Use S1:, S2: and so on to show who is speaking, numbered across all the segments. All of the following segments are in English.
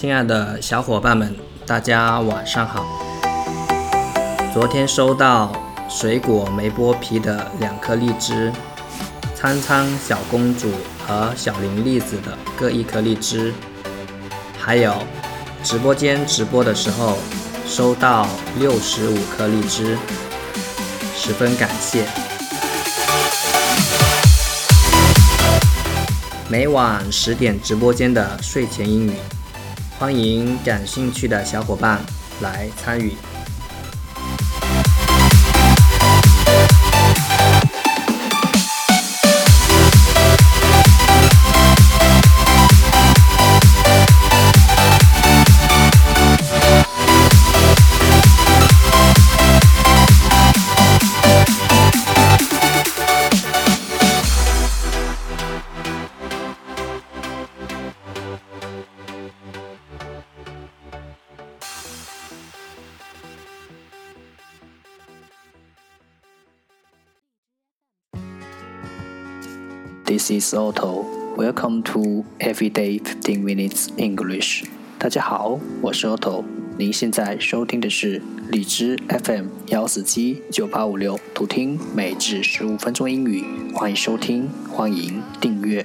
S1: 亲爱的小伙伴们，大家晚上好。昨天收到水果没剥皮的两颗荔枝，苍苍小公主和小林栗子的各一颗荔枝，还有直播间直播的时候收到六十五颗荔枝，十分感谢。每晚十点直播间的睡前英语，欢迎感兴趣的小伙伴来参与。
S2: This is Otto. Welcome to Everyday Fifteen Minutes English. 大家好，我是 Otto。您现在收听的是荔枝 FM 幺四七九八五六，图听每日十五分钟英语。欢迎收听，欢迎订阅。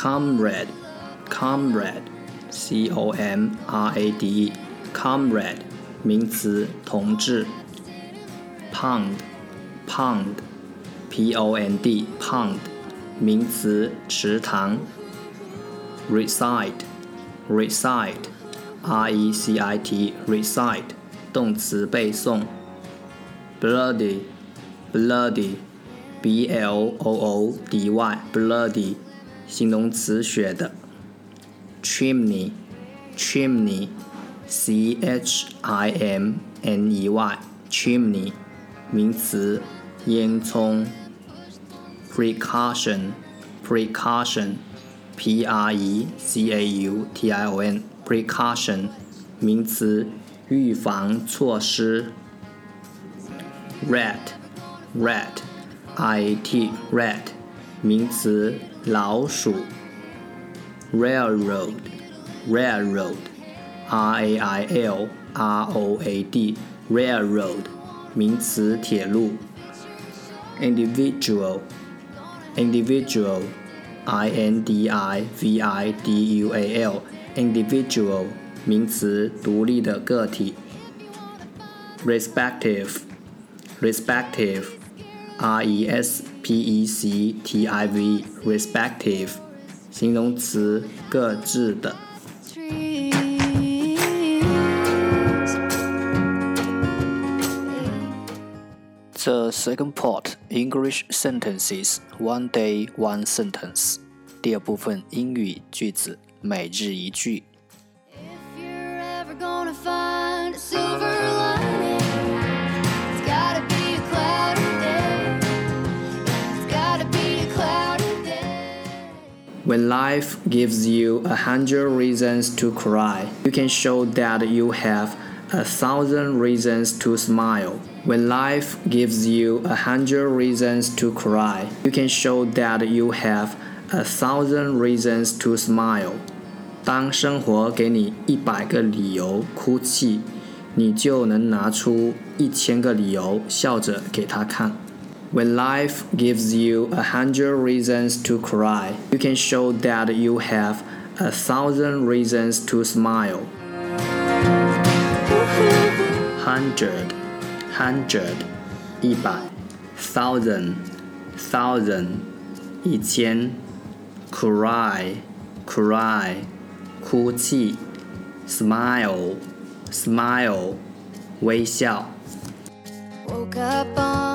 S1: comrade, comrade, c o m r a d e, comrade 名词同志。pond, pond, p o n d, pond 名词池塘。recite, recite, r e c i t, recite 动词背诵。bloody, bloody, b l o o d y, bloody。形容词学的，chimney，chimney，c h i m n e y，chimney，名词，烟囱。precaution，precaution，p r e c a u t i o n，precaution，名词，预防措施。rat，rat，i a t，rat，名词。老鼠，railroad，railroad，r a i l r o a d，railroad，名词，铁路。individual，individual，i n d i v i d u a l，individual，名词，独立的个体。respective，respective。R E S P E C T I V respective 形容词各自的。
S2: The second part English sentences one day one sentence 第二部分英语句子每日一句。
S1: When life gives you a hundred reasons to cry, you can show that you have a thousand reasons to smile. When life gives you a hundred reasons to cry, you can show that you have a thousand reasons to smile. 当生活给你一百个理由哭泣，你就能拿出一千个理由笑着给他看。 when life gives you a hundred reasons to cry, you can show that you have a thousand reasons to smile. Hundred, hundred, 一百，thousand, thousand, 一千，cry, cry, 哭泣，smile, smile, 微笑。Woke up on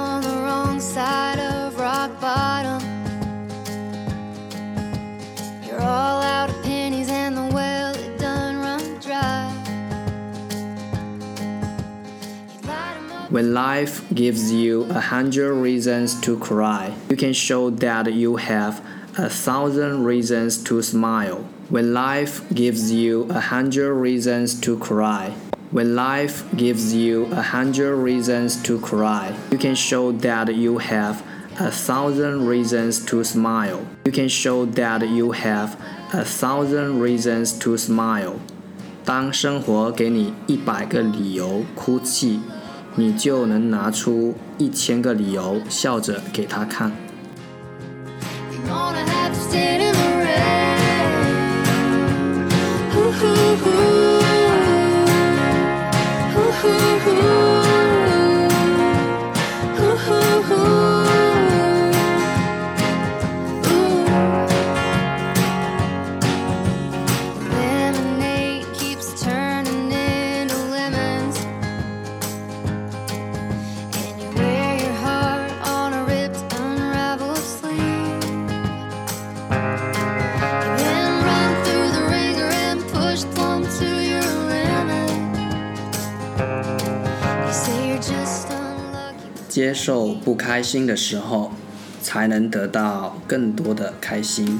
S2: When life gives you a hundred reasons to cry, you can show that you have a thousand reasons to smile. When life gives you a hundred reasons to cry, when life gives you a hundred reasons to cry, you can show that you have a thousand reasons to smile. You can show that you have a thousand reasons to smile. 当生活给你一百个理由哭泣， 你就能拿出一千个理由笑着给他看。接受不开心的时候，才能得到更多的开心。